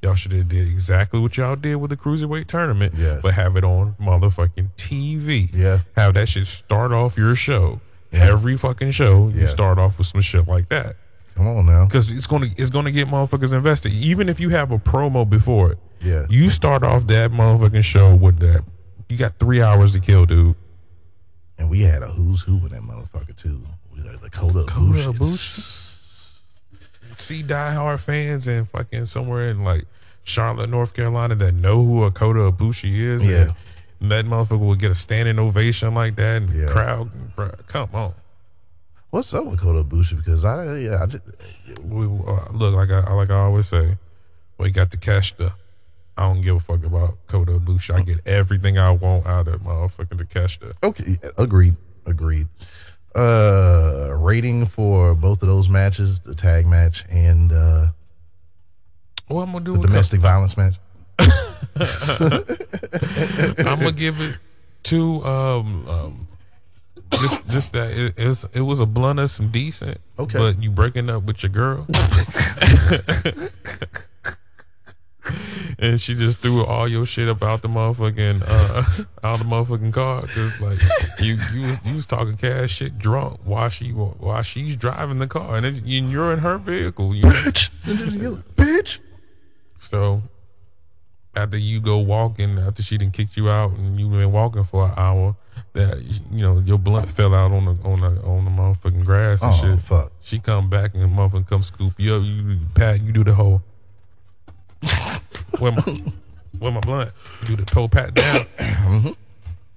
Y'all should have did exactly what y'all did with the cruiserweight tournament, Yeah. but have it on motherfucking TV. Yeah. Have that shit start off your show. Every fucking show, you Yeah. start off with some shit like that Come on now. because it's gonna it's gonna get motherfuckers invested. Even if you have a promo before it, Yeah. you start off that motherfucking show with that. You got three hours to kill, dude. And we had a who's who in that motherfucker too. We had Dakota Kota Ibushi. See diehard fans and fucking somewhere in like Charlotte, North Carolina that know who a Kota Ibushi is. Yeah. and that motherfucker will get a standing ovation like that, and Yeah. the crowd, bruh, come on. What's up with Kota Ibushi? Because I, yeah, I just, We, uh, look, like I like I always say, we got the cash. The I don't give a fuck about Kota Ibushi. I get everything I want out of motherfucking the cash. The okay, agreed, agreed. Uh, rating for both of those matches, the tag match and uh, what I'm gonna do the domestic violence match. I'm gonna give it to um, um just just that it, it was it was a blunt and some decent. Okay. But you breaking up with your girl. And she just threw all your shit up out the motherfucking uh, out the motherfucking car because like you you was you was talking cash shit drunk while she wa- while she's driving the car and, it, and you're in her vehicle. You know? Bitch. So after you go walking, after she didn't kick you out and you've been walking for an hour, that you know your blunt fell out on the on the on the motherfucking grass and Oh shit. fuck. She come back and motherfucking come scoop you up. You pat, you do the whole. where my where my blunt? Do the toe pat down. Mm-hmm.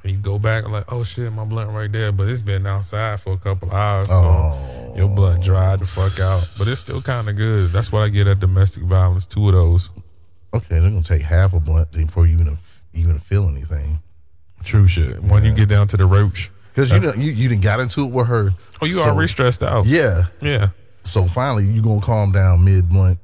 And you go back like, oh shit, my blunt right there. But it's been outside for a couple of hours, so Oh. your blunt dried the fuck out. But it's still kind of good. That's what I get at domestic violence. Two of those. Okay, they're gonna take half a blunt before you even even feel anything. True shit. When you get down to the roach, Because you know you you didn't got into it with her. oh, you So- already stressed out. Yeah. yeah. So finally, you gonna calm down mid blunt.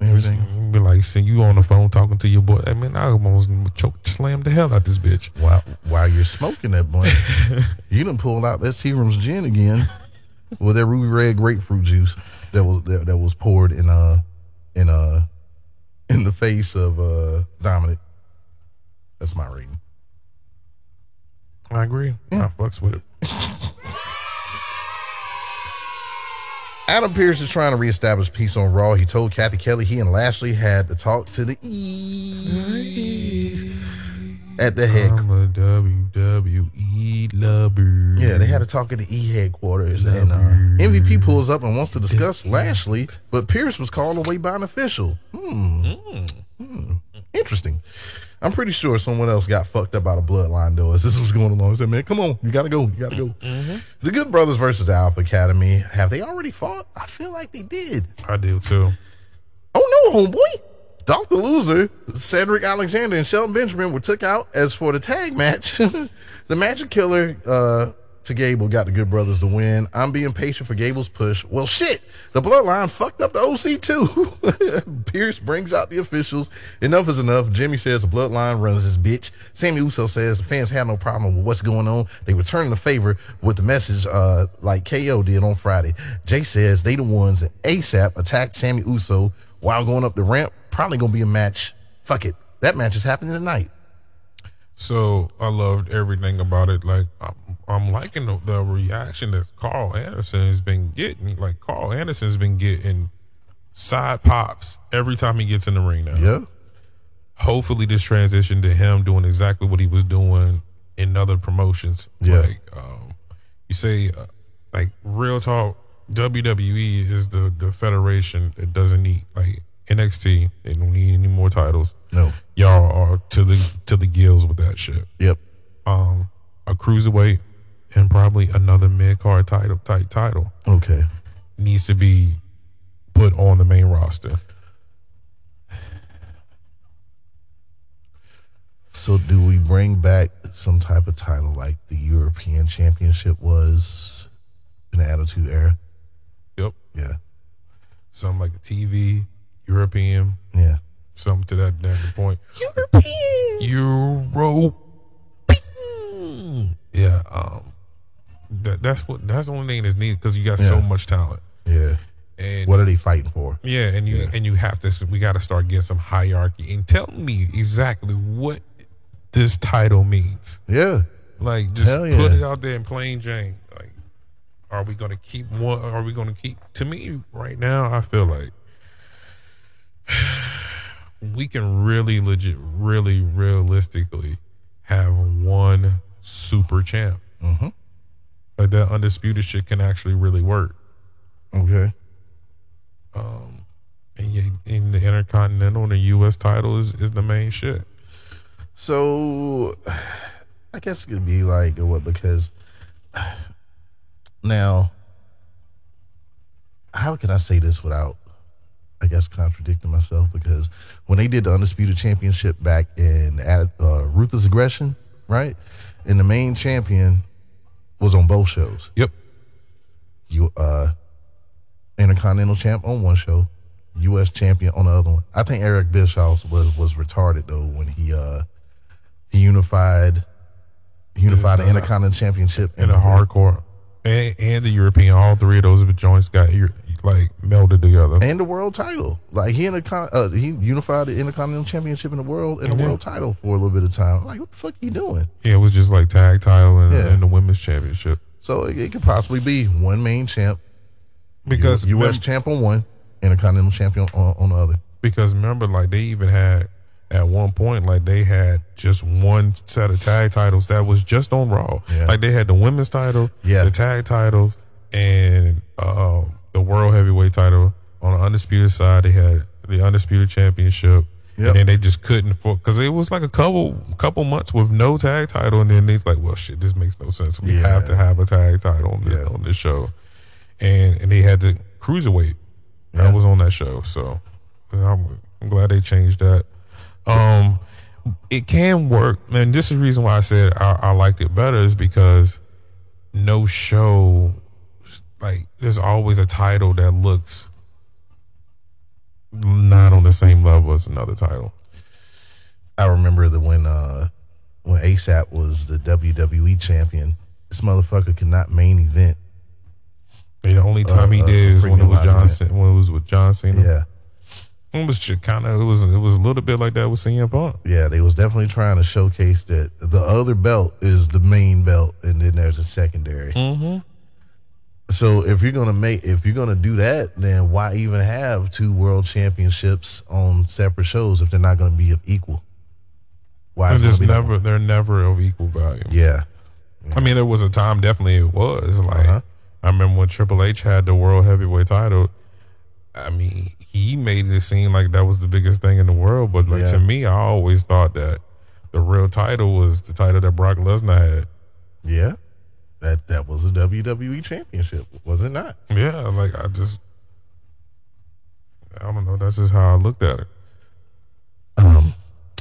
Everything. Be like, see you on the phone talking to your boy. I mean, I almost choke slam the hell out this bitch. While while you're smoking that blunt, you done pulled out that Seagram's gin again with that ruby red grapefruit juice that was that, that was poured in uh in uh in the face of uh Dominic. That's my reading. I agree. I fucks with it. Adam Pearce is trying to reestablish peace on Raw. He told Cathy Kelley he and Lashley had to talk to the E's at the head. I'm a WWE lover. Yeah, they had to talk at the E headquarters, and uh, MVP pulls up and wants to discuss Lashley, but Pearce was called away by an official. Hmm. Hmm. Interesting. I'm pretty sure someone else got fucked up out of bloodline though as this was going along. He said, "Man, come on, you gotta go, you gotta go." The Good Brothers versus the Alpha Academy. Have they already fought? I feel like they did. I do too. Oh no, homeboy! Dolph the Loser, Cedric Alexander, and Shelton Benjamin were took out as for the tag match. the Magic Killer uh, to Gable got the Good Brothers to win. I'm being patient for Gable's push. Well, shit, the Bloodline fucked up the OC too. Pearce brings out the officials. Enough is enough. Jimmy says the Bloodline runs this bitch. Sammy Uso says the fans have no problem with what's going on. They return the favor with the message uh, like KO did on Friday. Jay says they the ones that ASAP attacked Sammy Uso while going up the ramp. Probably gonna be a match. Fuck it. That match is happening tonight. So I loved everything about it. Like I'm liking the, the reaction that Karl Anderson has been getting. Like Karl Anderson's been getting side pops every time he gets in the ring now. Yeah. hopefully this transition to him doing exactly what he was doing in other promotions. Yeah. Like um, you say, uh, like real talk, WWE is the the federation that doesn't need like NXT. They don't need any more titles. No. Y'all are to the to the gills with that shit. Yep. Um, a cruiserweight and probably another mid card title type title Okay. needs to be put on the main roster. So do we bring back some type of title like the European Championship was in the Attitude Era? Yep. Yeah. Something like a TV, European, Yeah. something to that, that point. European. Euro. Yeah. Um. That, that's what. That's the only thing that's needed because you got so much talent. Yeah. And What are they fighting for? yeah, and you Yeah. and you have to. We got to start getting some hierarchy and tell me exactly what this title means. Yeah. Like, just put yeah. it out there in plain Jane. Like, are we going to keep one? Are we going to keep? To me, right now, I feel like we can really legit, really realistically have one super champ. Mhm. Like that undisputed shit can actually really work. Okay. And yeah, in the Intercontinental and the U.S. title is, is the main shit. So, I guess it could be like what because now, how can I say this without, I guess, contradicting myself? Because when they did the undisputed championship back in uh, ruthless aggression, right, and the main champion was on both shows. Yep. You uh, Intercontinental champ on one show, U.S. champion on the other one. I think Eric Bischoff was was retarded though when he uh he unified unified the Intercontinental Championship And the hardcore and, and the European, all three of those joints got like melded together. and the world title. Like he intercon uh, he unified the Intercontinental Championship in the world and the Yeah. world title for a little bit of time. Like what the fuck are you doing? Yeah, it was just like tag title and, Yeah. and the women's championship. So it, it could possibly be one main champ, Because U.S. mem- champ on one, Intercontinental champion on, on the other. because remember, like they even had at one point, like they had just one set of tag titles that was just on Raw. Yeah. Like they had the women's title, Yeah. the tag titles, and uh, the world heavyweight title. On the undisputed side, they had the undisputed championship. Yep. And then they just couldn't for because it was like a couple couple months with no tag title, and then they like, well, shit, this makes no sense. We Yeah. have to have a tag title on this, Yeah. on this show, and and they had the cruiserweight Yeah. that was on that show. So I'm, I'm glad they changed that. Um, it can work, and this is the reason why I said I, I liked it better is because no show like there's always a title that looks not on the same level as another title. I remember that when uh when ASAP was the WWE champion, this motherfucker could not main event. And the only time he uh, did is when it was live John event. When it was with John Cena. Yeah. It was kind of it was it was a little bit like that with CM Punk. Yeah, they was definitely trying to showcase that the other belt is the main belt, and then there's a secondary. Mm-hmm. So if you're gonna make, if you're gonna do that, then why even have two world championships on separate shows if they're not gonna be of equal? Why? And is it there's gonna be that never they're never of equal value. Yeah, I mean, there was a time definitely it was like Uh-huh. I remember when Triple H had the world heavyweight title. I mean, he made it seem like that was the biggest thing in the world, but like Yeah. to me, I always thought that the real title was the title that Brock Lesnar had. yeah. That that was a WWE championship, was it not? Yeah, like I just, I don't know. That's just how I looked at it. Um,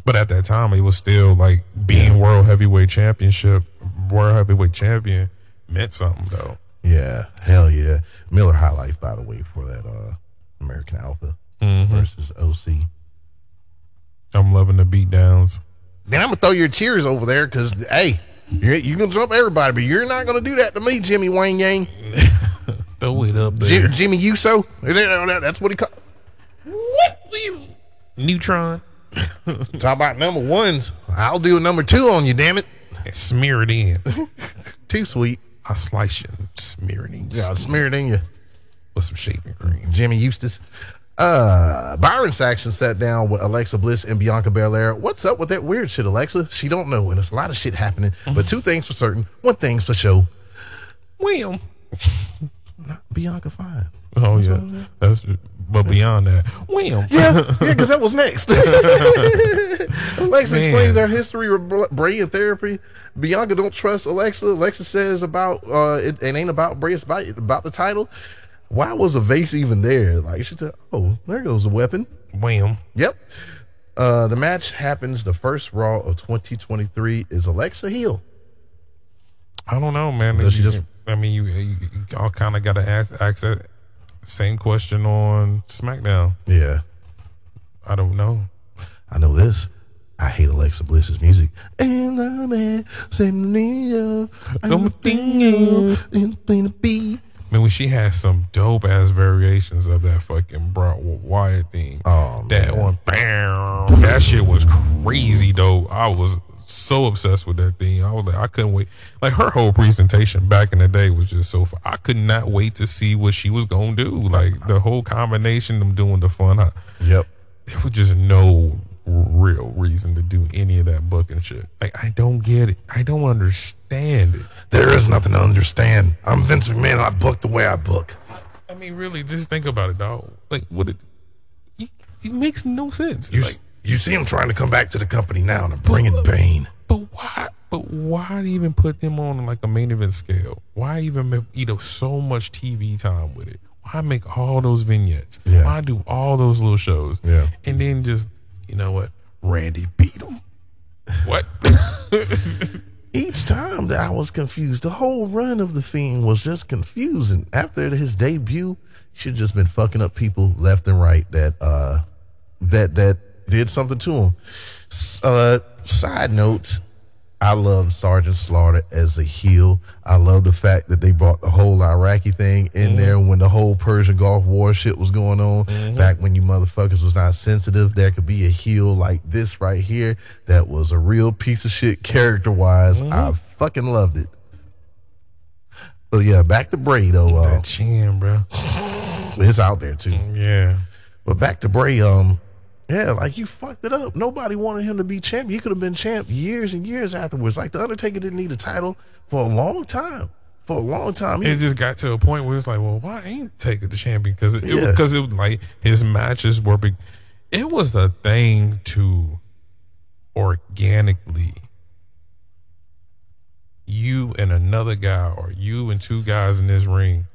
But at that time, it was still like being world heavyweight championship, world heavyweight champion meant something though. yeah, hell yeah. Miller High Life, by the way, for that uh American Alpha Mm-hmm. versus OC. I'm loving the beat downs. Then I'm gonna throw your cheers over there because hey, you're, you can jump everybody, but you're not gonna do that to me, Jimmy Wayne Yang, Throw it up there. Jim, Jimmy Uso. That's what he called. What? Neutron. Talk about number ones. I'll do a number two on you, damn it. And smear it in. Too sweet. I slice you and smear it in. Yeah, I'll smear it in you, with some shaving cream. Jimmy Eustace. Uh, Byron Saxton sat down with Alexa Bliss and Bianca Belair. What's up with that weird shit, Alexa? She don't know, and there's a lot of shit happening. But two things for certain, one thing's for sure. William. Not Bianca fine. Oh yeah, that's but beyond that, William. Yeah, yeah, because that was next. Alexa Man. explains their history with Br- Bray and therapy. Bianca don't trust Alexa. Alexa says about uh, it, it ain't about Bray, it's about, about the title. Why was a vase even there? Like she said, oh, there goes a weapon. William. Yep. Uh, the match happens the first Raw of 2023. Is Alexa heel? I don't know, man. Does she just- I mean, you, you all kind of got to ask, ask that same question on SmackDown. Yeah, I don't know. I know this. I hate Alexa Bliss's music. And the man said me up. I'm a thing anything to be. I mean, when she has some dope ass variations of that fucking Bray Wyatt theme. Oh, that man. one, bam, that shit was crazy, though. I was so obsessed with that thing. I was like, I couldn't wait. Like her whole presentation back in the day was just so. Fun. I could not wait to see what she was gonna do. Like the whole combination of them doing the fun. I, Yep. there was just no real reason to do any of that book and shit. Like I don't get it. I don't understand it. There is nothing to understand. I'm Vince McMahon. I book the way I book. I mean, really, just think about it, dog. Like, what it, it, it makes no sense. You like, you see him trying to come back to the company now and I'm bringing Bane. but why? But why even put them on like a main event scale? Why even eat up so much TV time with it? Why make all those vignettes? Yeah. Why do all those little shows? Yeah. and then just you know what? Randy beat him. What? Each time that I was confused, the whole run of the Fiend was just confusing. After his debut, he should have just been fucking up people left and right that uh that that did something to him. Uh, side note, I love Sergeant Slaughter as a heel. I love the fact that they brought the whole Iraqi thing in there when the whole Persian Gulf War shit was going on. Back when you motherfuckers was not sensitive, there could be a heel like this right here that was a real piece of shit character wise. I fucking loved it. But yeah, back to Bray though. Uh, that chin, bro. it's out there too. Yeah. But back to Bray, um, yeah, like you fucked it up. Nobody wanted him to be champ. He could have been champ years and years afterwards. Like the Undertaker didn't need a title for a long time. For a long time, It just got to a point where it's like, well, why ain't Taker the champion? Because it, because it, was like his matches were big. It was a thing to organically you and another guy or you and two guys in this ring.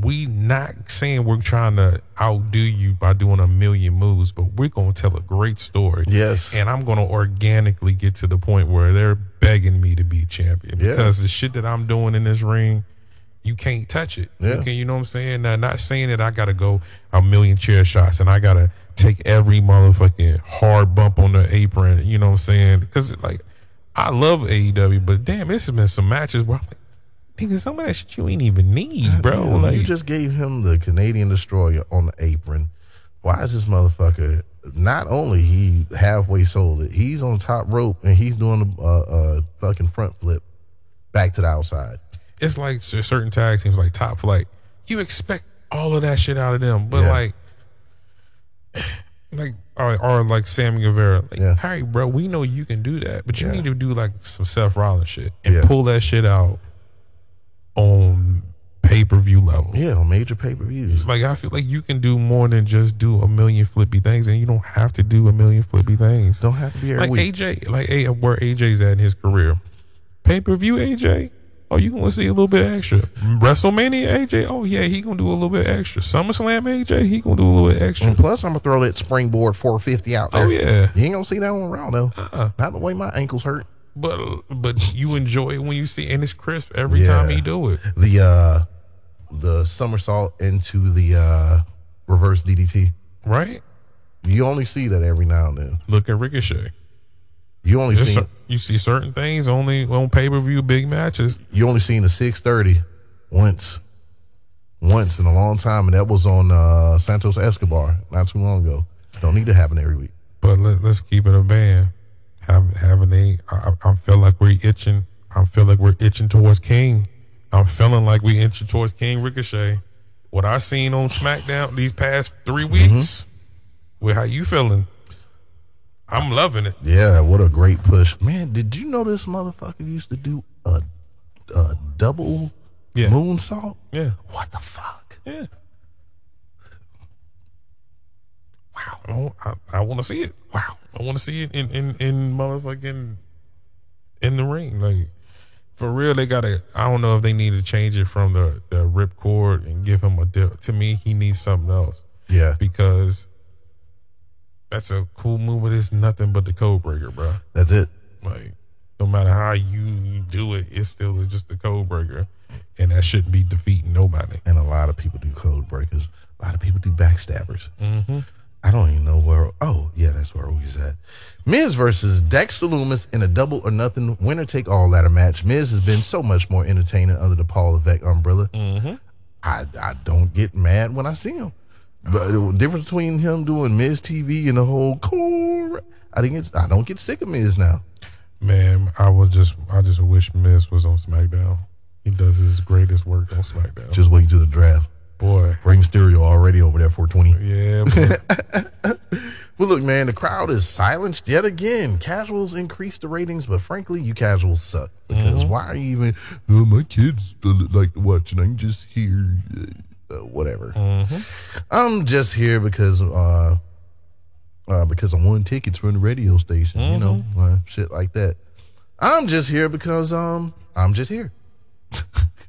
We not saying we're trying to outdo you by doing a million moves, but we're gonna tell a great story. Yes. and I'm gonna organically get to the point where they're begging me to be champion Yeah. because the shit that I'm doing in this ring, you can't touch it. Yeah. You, can, you know what I'm saying? Now, not saying that I gotta go a million chair shots and I gotta take every motherfucking hard bump on the apron. You know what I'm saying? Because like, I love AEW, but damn, it's been some matches where I'm like, nigga, some of that shit you ain't even need, bro. Damn, like, you just gave him the Canadian Destroyer on the apron. Why is this motherfucker? Not only he halfway sold it, he's on top rope and he's doing a uh, uh, fucking front flip back to the outside. it's like certain tag teams like Top Flight. You expect all of that shit out of them, but Yeah. like, like or, or like Sammy Guevara, like, Yeah. hey, bro, we know you can do that, but you Yeah. need to do like some Seth Rollins shit and pull that shit out on pay per view level. Yeah, on major pay per views. Like I feel like you can do more than just do a million flippy things, and you don't have to do a million flippy things. Don't have to be every like week. AJ, like A, where AJ's at in his career. Pay per view AJ. Oh, you gonna see a little bit extra. WrestleMania AJ. Oh yeah, he gonna do a little bit extra. SummerSlam AJ. He gonna do a little bit extra. And plus, I'm gonna throw that springboard 450 out oh, there. Oh, yeah. you ain't gonna see that one Raw though. Uh-uh. Not the way my ankles hurt. But but you enjoy it when you see, and it's crisp every Yeah. time he do it. The uh, the somersault into the uh, reverse DDT. Right. You only see that every now and then. Look at Ricochet. You only see you see certain things only on pay per view big matches. you only seen the 630 once, once in a long time, and that was on uh, Santos Escobar not too long ago. Don't need to happen every week. But let, let's keep it a band. Have having a, I, I feel like we're itching. I feel like we're itching towards King. I'm feeling like we itching towards King Ricochet. What I seen on SmackDown these past three mm-hmm. weeks. With how you feeling? I'm loving it. Yeah, what a great push, man! Did you know this motherfucker used to do a a double Yeah. moonsault? Yeah, What the fuck? yeah. Wow, I, I want to see it. Wow, I want to see it in in in motherfucking in the ring. Like for real, they gotta. I don't know if they need to change it from the the rip cord and give him a. Di- to me, he needs something else Yeah, because that's a cool move, but it's nothing but the code breaker, bro. that's it. Like no matter how you do it, it's still just the code breaker, and that shouldn't be defeating nobody. And a lot of people do code breakers. A lot of people do backstabbers. Mm-hmm. I don't even know where. Oh, yeah, that's where we was at. Miz versus Dexter Lumis in a double or nothing winner take all ladder match. Miz has been so much more entertaining under the Paul Levesque umbrella. Mm-hmm. I I don't get mad when I see him. But the difference between him doing Miz TV and the whole core, I think it's I don't get sick of Miz now. Man, I would just I just wish Miz was on SmackDown. He does his greatest work on SmackDown. Just wait till the draft. Boy. Rey Mysterio already over there for 20. Yeah. Well, look, man, the crowd is silenced yet again. Casuals increase the ratings, but frankly, you casuals suck. Because why are you even? Oh, my kids like to watch, and I'm just here. Uh, whatever. I'm just here because uh, uh, because I won tickets from the radio station. You know, uh, shit like that. I'm just here because um, I'm just here.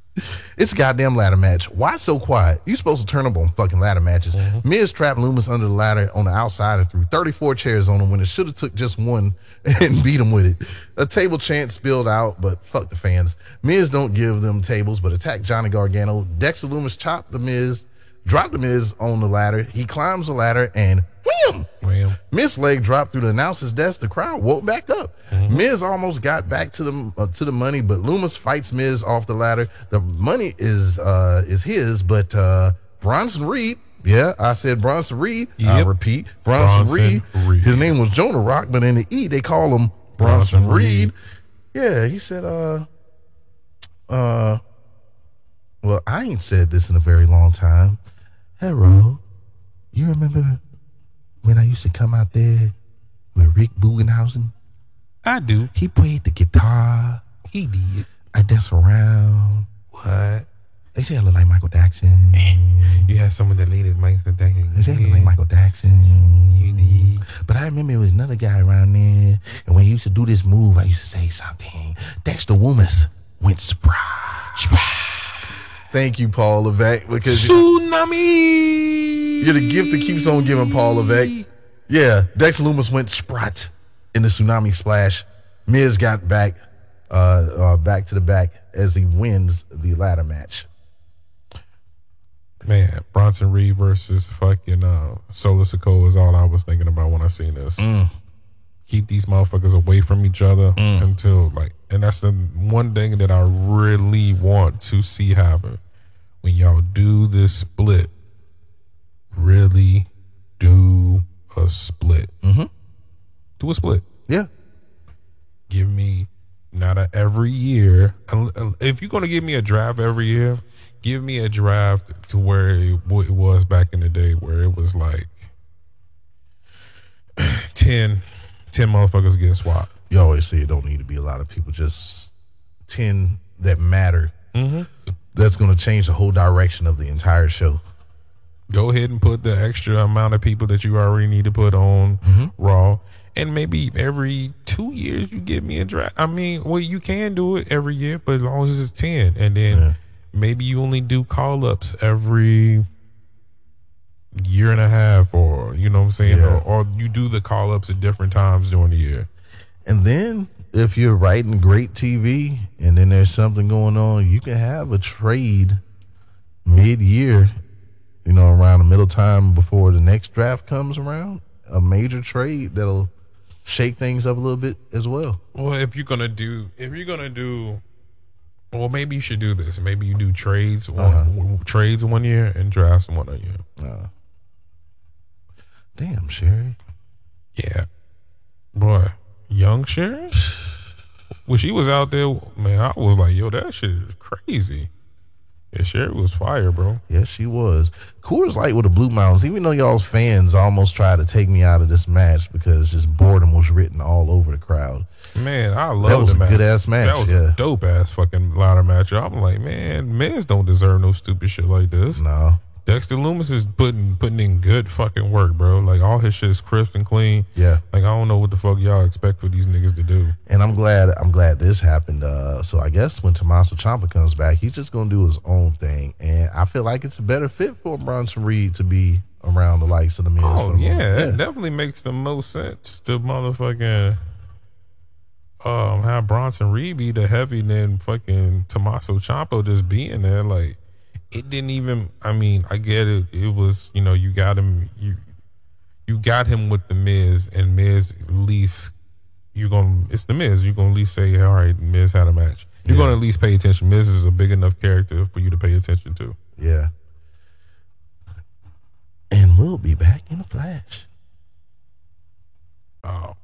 It's a goddamn ladder match. Why so quiet? You supposed to turn up on fucking ladder matches. Mm-hmm. Miz trapped Lumis under the ladder on the outside and threw 34 chairs on him when it should have took just one and beat him with it. A table chant spilled out, but fuck the fans. Miz don't give them tables, but attack Johnny Gargano. Dexter Lumis chopped the Miz, dropped the Miz on the ladder. He climbs the ladder and wham! Wham. Miz leg dropped through the announcer's desk. The crowd woke back up. Miz almost got back to the uh, to the money, but Lumis fights Miz off the ladder. The money is uh, is his, but uh, Bronson Reed. Yeah, I said Bronson Reed. I repeat, Bronson, Bronson Reed. Reed. His name was Jonah Rock, but in the E they call him Bronson, Bronson Reed. Reed. Yeah, he said, uh, uh, well, I ain't said this in a very long time. Hello, you remember when I used to come out there with Rick Bugenhagen? I do. He played the guitar. He did. I dance around. What? They say I look like Michael Jackson. You had some of the latest mics that they They say I look like Michael Jackson. You did. But I remember there was another guy around there, and when he used to do this move, I used to say something. Dexter Lumis went spry. Spry. Thank you, Paul Levesque, because Tsunami. you're the gift that keeps on giving, Paul Levesque. Yeah, Dexter Lumis went sprat in the tsunami splash. Miz got back, uh, uh, back to the back as he wins the ladder match. Man, Bronson Reed versus fucking uh, Solo Sikoa is all I was thinking about when I seen this. Keep these motherfuckers away from each other until like, and that's the one thing that I really want to see happen when y'all do this split. Really do a split. Mm-hmm. Do a split. Yeah, give me not a every year. If you're gonna give me a draft every year, give me a draft to where it, it was back in the day, where it was like 10, 10 motherfuckers getting swapped. You always say it don't need to be a lot of people, just ten that matter. Mm-hmm. That's going to change the whole direction of the entire show. Go ahead and put the extra amount of people that you already need to put on mm-hmm. Raw. And maybe every two years you give me a draft. I mean, well, you can do it every year, but as long as it's ten, and then Yeah. maybe you only do call ups every year and a half, or you know what I'm saying, Yeah. or, or you do the call ups at different times during the year. And then if you're writing great TV and then there's something going on, you can have a trade mid year, you know, around the middle time before the next draft comes around. A major trade that'll shake things up a little bit as well. Well, if you're gonna do, if you're gonna do, well, maybe you should do this. Maybe you do trades one uh-huh. w- trades one year and drafts one a year. Uh, damn, Sherry. Yeah. Boy, young Sharon? when she was out there, man, I was like, yo, that shit is crazy. Yeah, Sherry was fire, bro. Yes, she was. Coors Light with the Blue Mountains, even though y'all's fans almost tried to take me out of this match because just boredom was written all over the crowd. Man, I love that was the a match. good-ass match, That was yeah. a dope ass fucking ladder match. I'm like, man, men's don't deserve no stupid shit like this. No. Dexter Lumis is putting putting in good fucking work, bro. Like all his shit is crisp and clean. Yeah. Like I don't know what the fuck y'all expect for these niggas to do. And I'm glad I'm glad this happened. Uh, so I guess when Tommaso Ciampa comes back, he's just gonna do his own thing, and I feel like it's a better fit for Bronson Reed to be around the likes of the Miz. Oh yeah, moment. that definitely makes the most sense to motherfucking um have Bronson Reed be the heavy then fucking Tommaso Ciampa just being there. Like it didn't even. I mean, I get it. It was you know you got him you you got him with the Miz and Miz at least you're gonna it's the Miz. You're gonna at least say all right, Miz had a match. You're Yeah. gonna at least pay attention. Miz is a big enough character for you to pay attention to. yeah. And we'll be back in a flash. Oh.